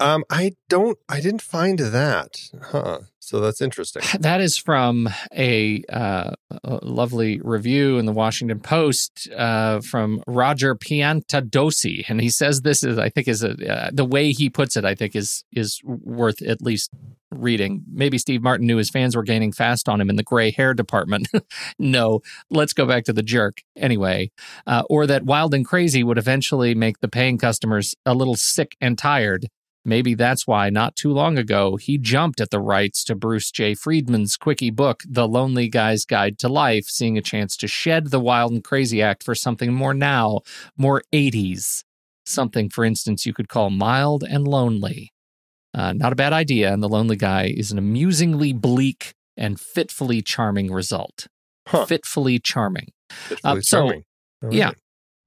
Um, I don't. I didn't find that. Huh. So that's interesting. That is from a, uh, a lovely review in the Washington Post uh, from Roger Piantadosi, and he says this is, I think, is a, uh, the way he puts it. I think is is worth at least reading. Maybe Steve Martin knew his fans were gaining fast on him in the gray hair department. no, let's go back to the jerk anyway. Uh, or that Wild and Crazy would eventually make the paying customers a little sick and tired. Maybe that's why not too long ago he jumped at the rights to Bruce J. Friedman's quickie book, The Lonely Guy's Guide to Life, seeing a chance to shed the wild and crazy act for something more now, more 80s. Something, for instance, you could call mild and lonely. Uh, not a bad idea, and The Lonely Guy is an amusingly bleak and fitfully charming result. Huh. Fitfully charming. Fitfully Uh, so, charming. All yeah.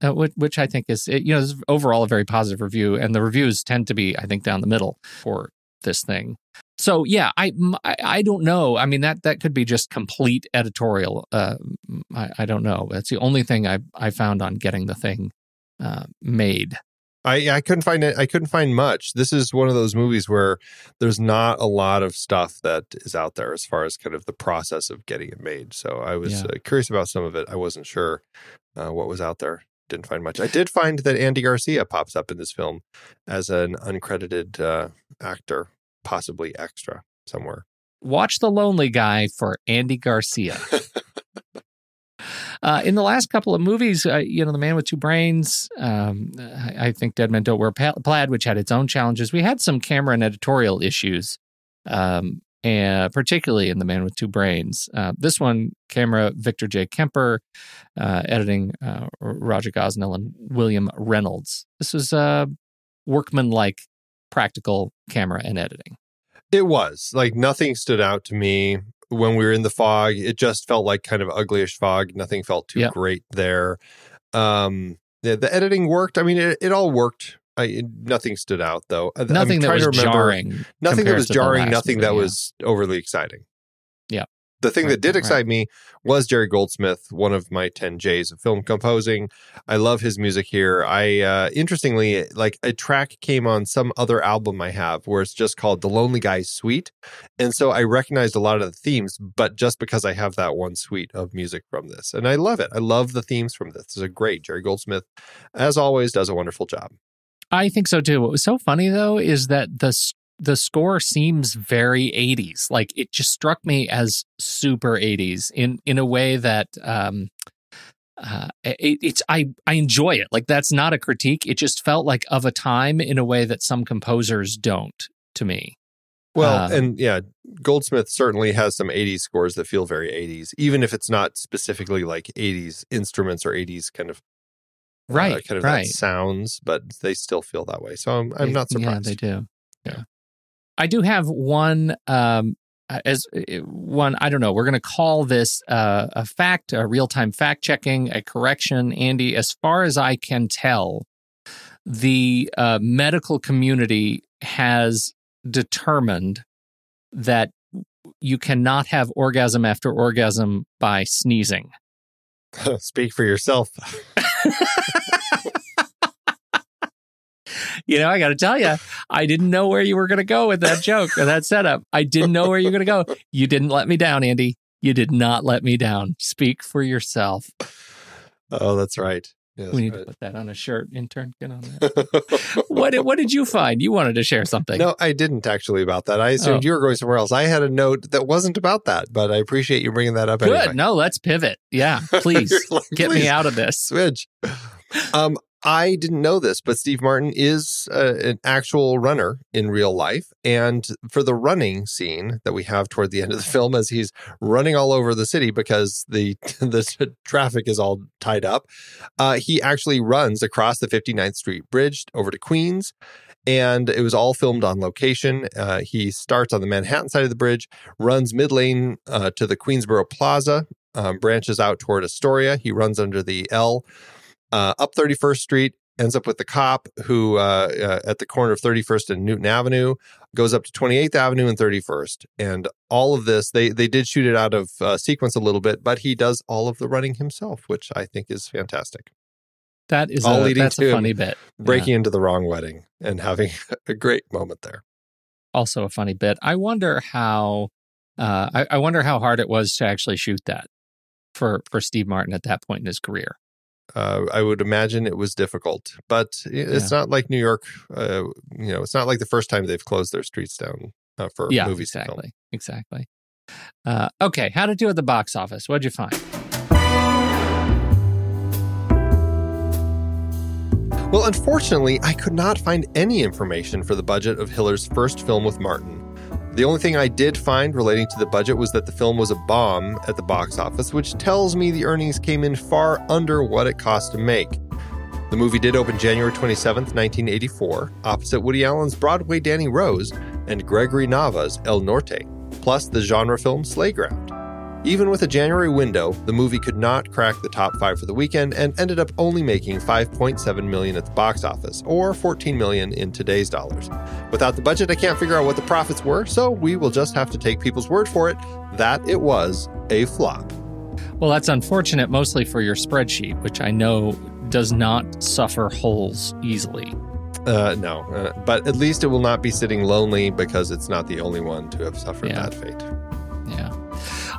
Uh, which, which I think is, it, you know, is overall a very positive review, and the reviews tend to be, I think, down the middle for this thing. So yeah, I, I don't know. I mean that that could be just complete editorial. Uh, I, I don't know. That's the only thing I I found on getting the thing uh, made. I I couldn't find it. I couldn't find much. This is one of those movies where there's not a lot of stuff that is out there as far as kind of the process of getting it made. So I was Yeah. uh, curious about some of it. I wasn't sure uh, what was out there. Didn't find much. I did find that Andy Garcia pops up in this film as an uncredited uh, actor, possibly extra somewhere. Watch the Lonely Guy for Andy Garcia. Uh, in the last couple of movies, uh, you know, The Man with Two Brains, um, I, I think Dead Men Don't Wear Plaid, which had its own challenges. We had some camera and editorial issues, um, and particularly in The Man with Two Brains. Uh, this one, camera Victor J. Kemper, uh, editing uh, Roger Gosnell and William Reynolds. This was a workman-like practical camera and editing. It was like nothing stood out to me when we were in the fog. It just felt like kind of uglyish fog. Nothing felt too Yep. great there. Um, the, the editing worked. I mean, it, it all worked. I, nothing stood out though. Nothing that was jarring. Nothing that was jarring. Nothing movie, that yeah. was overly exciting. Yeah. The thing Right, that did right. excite me was Jerry Goldsmith, one of my 10 J's of film composing. I love his music here. I, uh, interestingly, like a track came on some other album I have where it's just called The Lonely Guy's Suite. And so I recognized a lot of the themes, but just because I have that one suite of music from this. And I love it. I love the themes from this. This is a great. Jerry Goldsmith, as always, does a wonderful job. I think so too. What was so funny though is that the the score seems very 80s. Like it just struck me as super 80s in in a way that um uh it, it's I I enjoy it. Like that's not a critique. It just felt like of a time in a way that some composers don't to me. Well, Uh, and yeah, Goldsmith certainly has some 80s scores that feel very 80s, even if it's not specifically like 80s instruments or 80s kind of uh, Right, kind of right. that sounds, but they still feel that way. So I'm, I'm They- not surprised. Yeah, they do. Yeah. I do have one um uh, as uh, one I don't know, we're going to call this uh, a fact, a real-time fact checking, a correction, Andy, as far as I can tell, the uh, medical community has determined that you cannot have orgasm after orgasm by sneezing. Speak for yourself. You know, I got to tell you, I didn't know where you were going to go with that joke or that setup. I didn't know where you were going to go. You didn't let me down, Andy. You did not let me down. Speak for yourself. Oh, that's right. Yes, we need to put that on a shirt. Intern, get on that. what did, What did you find? You wanted to share something. no, I didn't actually about that. I assumed Oh. you were going somewhere else. I had a note that wasn't about that, but I appreciate you bringing that up. Good. Anyway. No, let's pivot. Yeah, please like, get "Please." me out of this. switch. Um, I didn't know this, but Steve Martin is uh, an actual runner in real life. And for the running scene that we have toward the end of the film, as he's running all over the city because the the traffic is all tied up, uh, he actually runs across the 59th Street Bridge over to Queens. And it was all filmed on location. Uh, he starts on the Manhattan side of the bridge, runs mid lane uh, to the Queensboro Plaza, um, branches out toward Astoria. He runs under the L uh, up 31st Street, ends up with the cop who uh, uh, at the corner of 31st and Newton Avenue goes up to 28th Avenue and 31st. And all of this, they they did shoot it out of uh, sequence a little bit, but he does all of the running himself, which I think is fantastic. That is All a, leading that's to a funny bit. Breaking into the wrong wedding and having a great moment there. also a funny bit. I wonder how uh, I, I wonder how hard it was to actually shoot that for for Steve Martin at that point in his career. Uh, I would imagine it was difficult, but it's not like New York. Uh, you know, it's not like the first time they've closed their streets down uh, for yeah, movies to film. exactly, exactly. Uh, okay, how to do at the box office? What'd you find? Well, unfortunately, I could not find any information for the budget of Hiller's first film with Martin. The only thing I did find relating to the budget was that the film was a bomb at the box office, which tells me the earnings came in far under what it cost to make. The movie did open January 27, 1984, opposite Woody Allen's Broadway Danny Rose and Gregory Nava's El Norte, plus the genre film Slayground. Even with a January window, the movie could not crack the top 5 for the weekend and ended up only making 5.7 million at the box office or 14 million in today's dollars. Without the budget, I can't figure out what the profits were, so we will just have to take people's word for it that it was a flop. Well, that's unfortunate, mostly for your spreadsheet, which I know does not suffer holes easily. Uh, no, uh, but at least it will not be sitting lonely because it's not the only one to have suffered Yeah. that fate.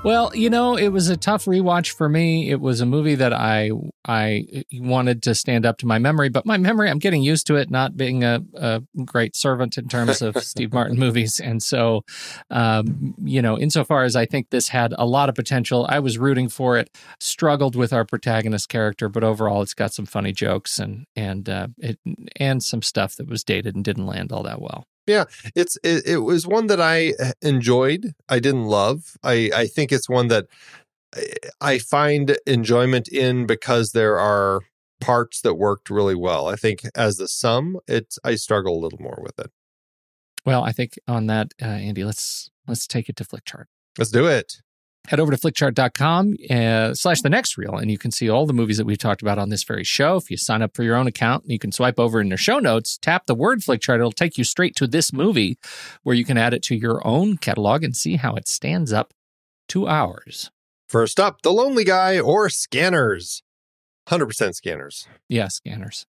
Well, you know, it was a tough rewatch for me. It was a movie that I I wanted to stand up to my memory, but my memory, I'm getting used to it not being a, a great servant in terms of Steve Martin movies, and so, um, you know, insofar as I think this had a lot of potential, I was rooting for it. Struggled with our protagonist character, but overall, it's got some funny jokes and and uh, it and some stuff that was dated and didn't land all that well. Yeah, it's it, it was one that I enjoyed. I didn't love. I I think it's one that I- I find enjoyment in because there are parts that worked really well. I think as the sum, it's I struggle a little more with it. Well, I think on that, uh, Andy, let's let's take it to Flickchart. Let's do it. Head over to flickchart.com uh, slash the next reel and you can see all the movies that we've talked about on this very show if you sign up for your own account you can swipe over in the show notes tap the word flickchart it'll take you straight to this movie where you can add it to your own catalog and see how it stands up to ours First up, The Lonely Guy or Scanners. 100% Scanners. Yeah, scanners.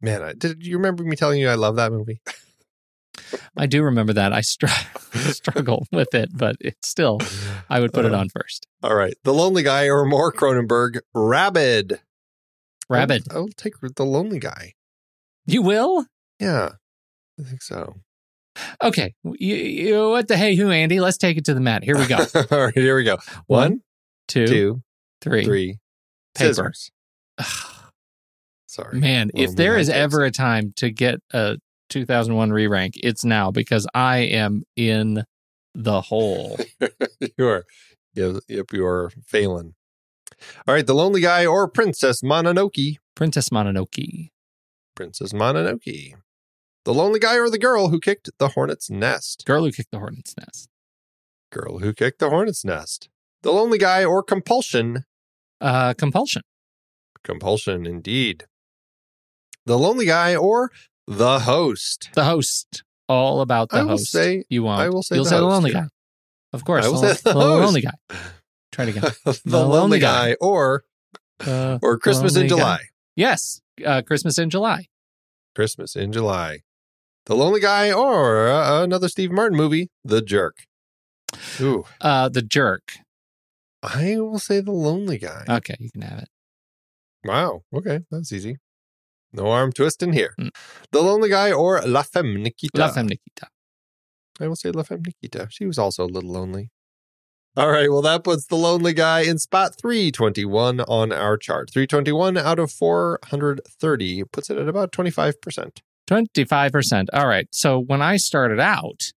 Man, I, did you remember me telling you I love that movie? I do remember that. I str- struggle with it, but it's still, I would put it Uh, on first. All right. The Lonely Guy or more Cronenberg, Rabid. Rabbit. I'll, I'll take The Lonely Guy. You will? Yeah, I think so. Okay. You, you, what the hey who, Andy? Let's take it to the mat. Here we go. All right, here we go. One, Two, two, three. three. Paper. Scissors. Sorry. Man, if there is ever a time to get a 2001 re rank, it's now because I am in the hole. you are. Yep, yep, you are failing. All right, The Lonely Guy or Princess Mononoke. Princess Mononoke. Princess Mononoke. The Lonely Guy or the Girl Who Kicked the Hornet's Nest. Girl who kicked the hornet's nest. Girl Who Kicked the Hornet's Nest. The Lonely Guy or Compulsion. Uh, compulsion. Compulsion, indeed. The Lonely Guy or The Host. The host. All about the I will host. say- you won't. I will say You'll the say the lonely guy. Of course. I will the, say the the lonely guy. Try it again. the, The Lonely Lonely Guy, Guy. or Uh, or Christmas in Lonely Guy. July. yes. Uh, Christmas in July. Christmas in July. The Lonely Guy or uh, another Steve Martin movie, The Jerk. Ooh, Uh, the jerk. I will say The Lonely Guy. Okay, you can have it. wow. Okay, that's easy. No arm twisting here. Mm. The Lonely Guy or La Femme Nikita. La Femme Nikita. I will say La Femme Nikita. She was also a little lonely. All right, well, that puts The Lonely Guy in spot 321 on our chart. 321 out of 430 puts it at about 25%. 25%. All right. So when I started out,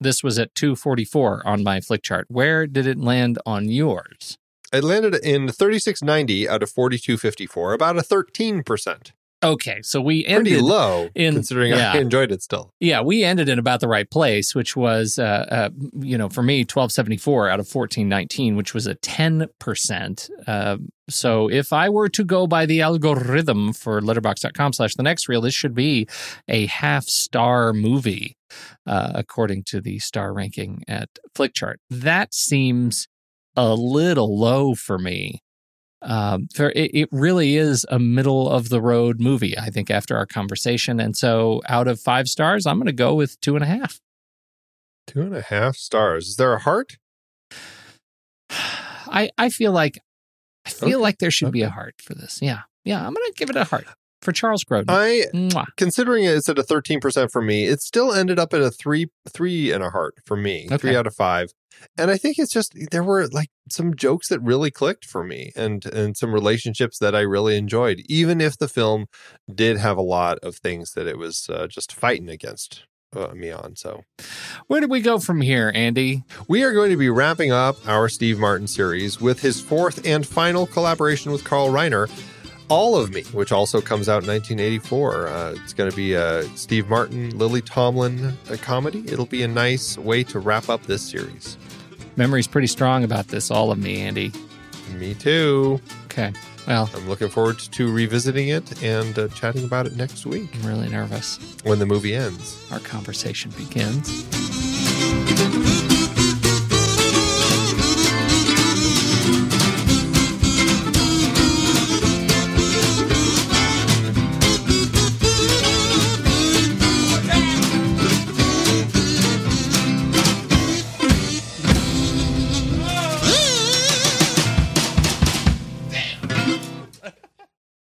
this was at 244 on my flick chart. Where did it land on yours? It landed in 3690 out of 4254, about a 13%. Okay. So we Pretty low, in- considering yeah. I enjoyed it still. Yeah, we ended in about the right place, which was, uh, uh, you know, for me, 1274 out of 1419, which was a 10%. Uh, so if I were to go by the algorithm for letterboxd.com slash the next reel, this should be a half star movie, uh, according to the star ranking at Flickchart. That seems a little low for me. Um, for it, it really is a middle of the road movie, I think, after our conversation. And so out of five stars, I'm going to go with two and a half. Two and a half stars. Is there a heart? I, I feel like I feel Okay. like there should be a heart for this. Yeah. Yeah. I'm going to give it a heart for Charles Grodin. I Mwah. considering it's at a 13% for me, it still ended up at a three three and a heart for me. Okay. Three out of five. And I think it's just there were like some jokes that really clicked for me and and some relationships that I really enjoyed, even if the film did have a lot of things that it was uh, just fighting against uh, me on. So Where do we go from here, Andy? we are going to be wrapping up our Steve Martin series with his fourth and final collaboration with Carl Reiner, All of Me, which also comes out in 1984. Uh, it's going to be a Steve Martin, Lily Tomlin uh comedy. It'll be a nice way to wrap up this series. Memory's pretty strong about this, all of me, Andy. Me too. Okay. Well, I'm looking forward to revisiting it and uh, chatting about it next week I'm really nervous. when the movie ends. Our conversation begins.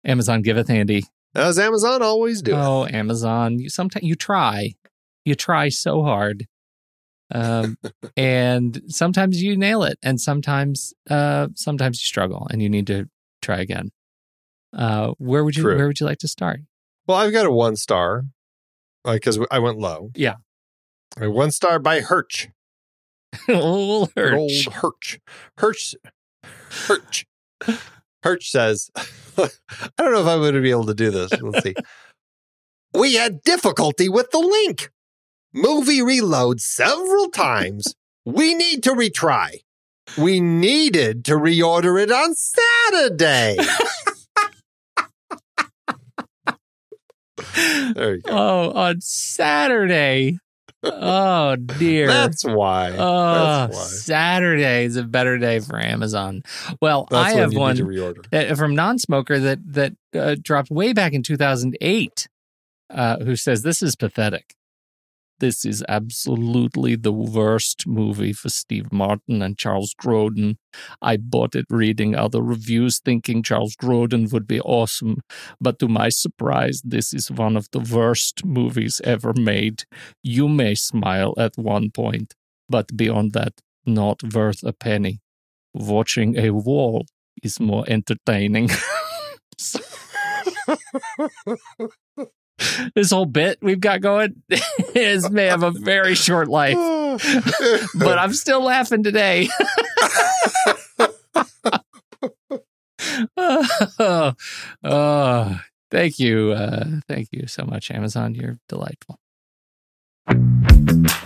Amazon giveth Andy. As Amazon always do. Oh, Amazon! You sometimes you try, you try so hard, um, and sometimes you nail it, and sometimes, uh, sometimes you struggle, and you need to try again. Uh, where would you True. Where would you like to start? Well, I've got a one star because I went low. Yeah. A one star by Hirsch. Old Good Old Hirsch. Hirsch. Hirsch. Hirsch says, I don't know if I'm going to be able to do this. Let's see. we had difficulty with the link. Movie reload several times. We need to retry. We needed to reorder it on Saturday. there you go. Oh, on Saturday. Oh dear. That's why. Oh, That's why. Saturday is a better day for Amazon. Well, That's I have one need to reorder. that, from non-smoker that that uh, dropped way back in 2008 uh, who says this is pathetic this is absolutely the worst movie for steve martin and charles grodin. I bought it reading other reviews thinking charles grodin would be awesome but to my surprise this is one of the worst movies ever made. You may smile at one point but beyond that not worth a penny. Watching a wall is more entertaining. this whole bit we've got going is may have a very short life, but I'm still laughing today. oh, oh, thank you, uh, thank you so much, Amazon. You're delightful.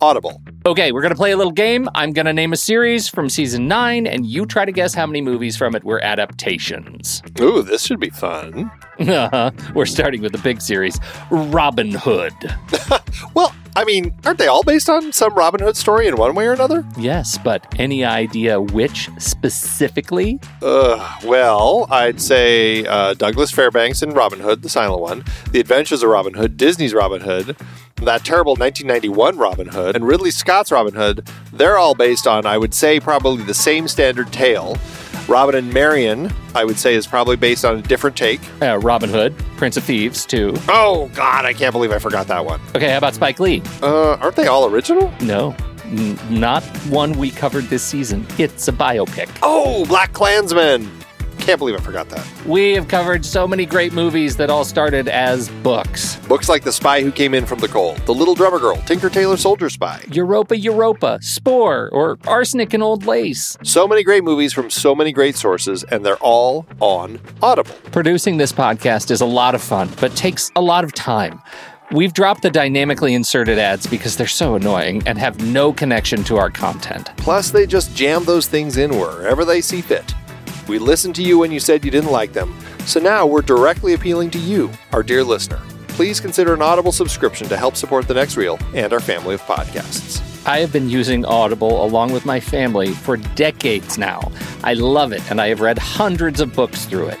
audible. Okay, we're gonna play a little game. I'm gonna name a series from season nine, and you try to guess how many movies from it were adaptations. Ooh, this should be fun. Uh-huh. We're starting with the big series, Robin Hood. Well, I mean, aren't they all based on some Robin Hood story in one way or another? Yes, but any idea which specifically? Uh, well, I'd say uh, Douglas Fairbanks and Robin Hood, the silent one, The Adventures of Robin Hood, Disney's Robin Hood, that terrible 1991 Robin Hood, and Ridley Scott's Robin Hood. They're all based on, I would say, probably the same standard tale. Robin and Marian, I would say, is probably based on a different take. Uh, Robin Hood, Prince of Thieves, too. Oh, God, I can't believe I forgot that one. Okay, how about Spike Lee? Uh, aren't they all original? No, n- not one we covered this season. It's a biopic. Oh, BlacKkKlansman. Can't believe I forgot that. We have covered so many great movies that all started as books. Books like The Spy Who Came In From the Cold, The Little Drummer Girl, Tinker Tailor Soldier Spy. Europa Europa, Spore, or Arsenic and Old Lace. So many great movies from so many great sources, and they're all on Audible. Producing this podcast is a lot of fun, but takes a lot of time. We've dropped the dynamically inserted ads because they're so annoying and have no connection to our content. Plus, they just jam those things in wherever they see fit. We listened to you when you said you didn't like them, so now we're directly appealing to you, our dear listener. Please consider an Audible subscription to help support the Next Reel and our family of podcasts. I have been using Audible along with my family for decades now. I love it, and I have read hundreds of books through it.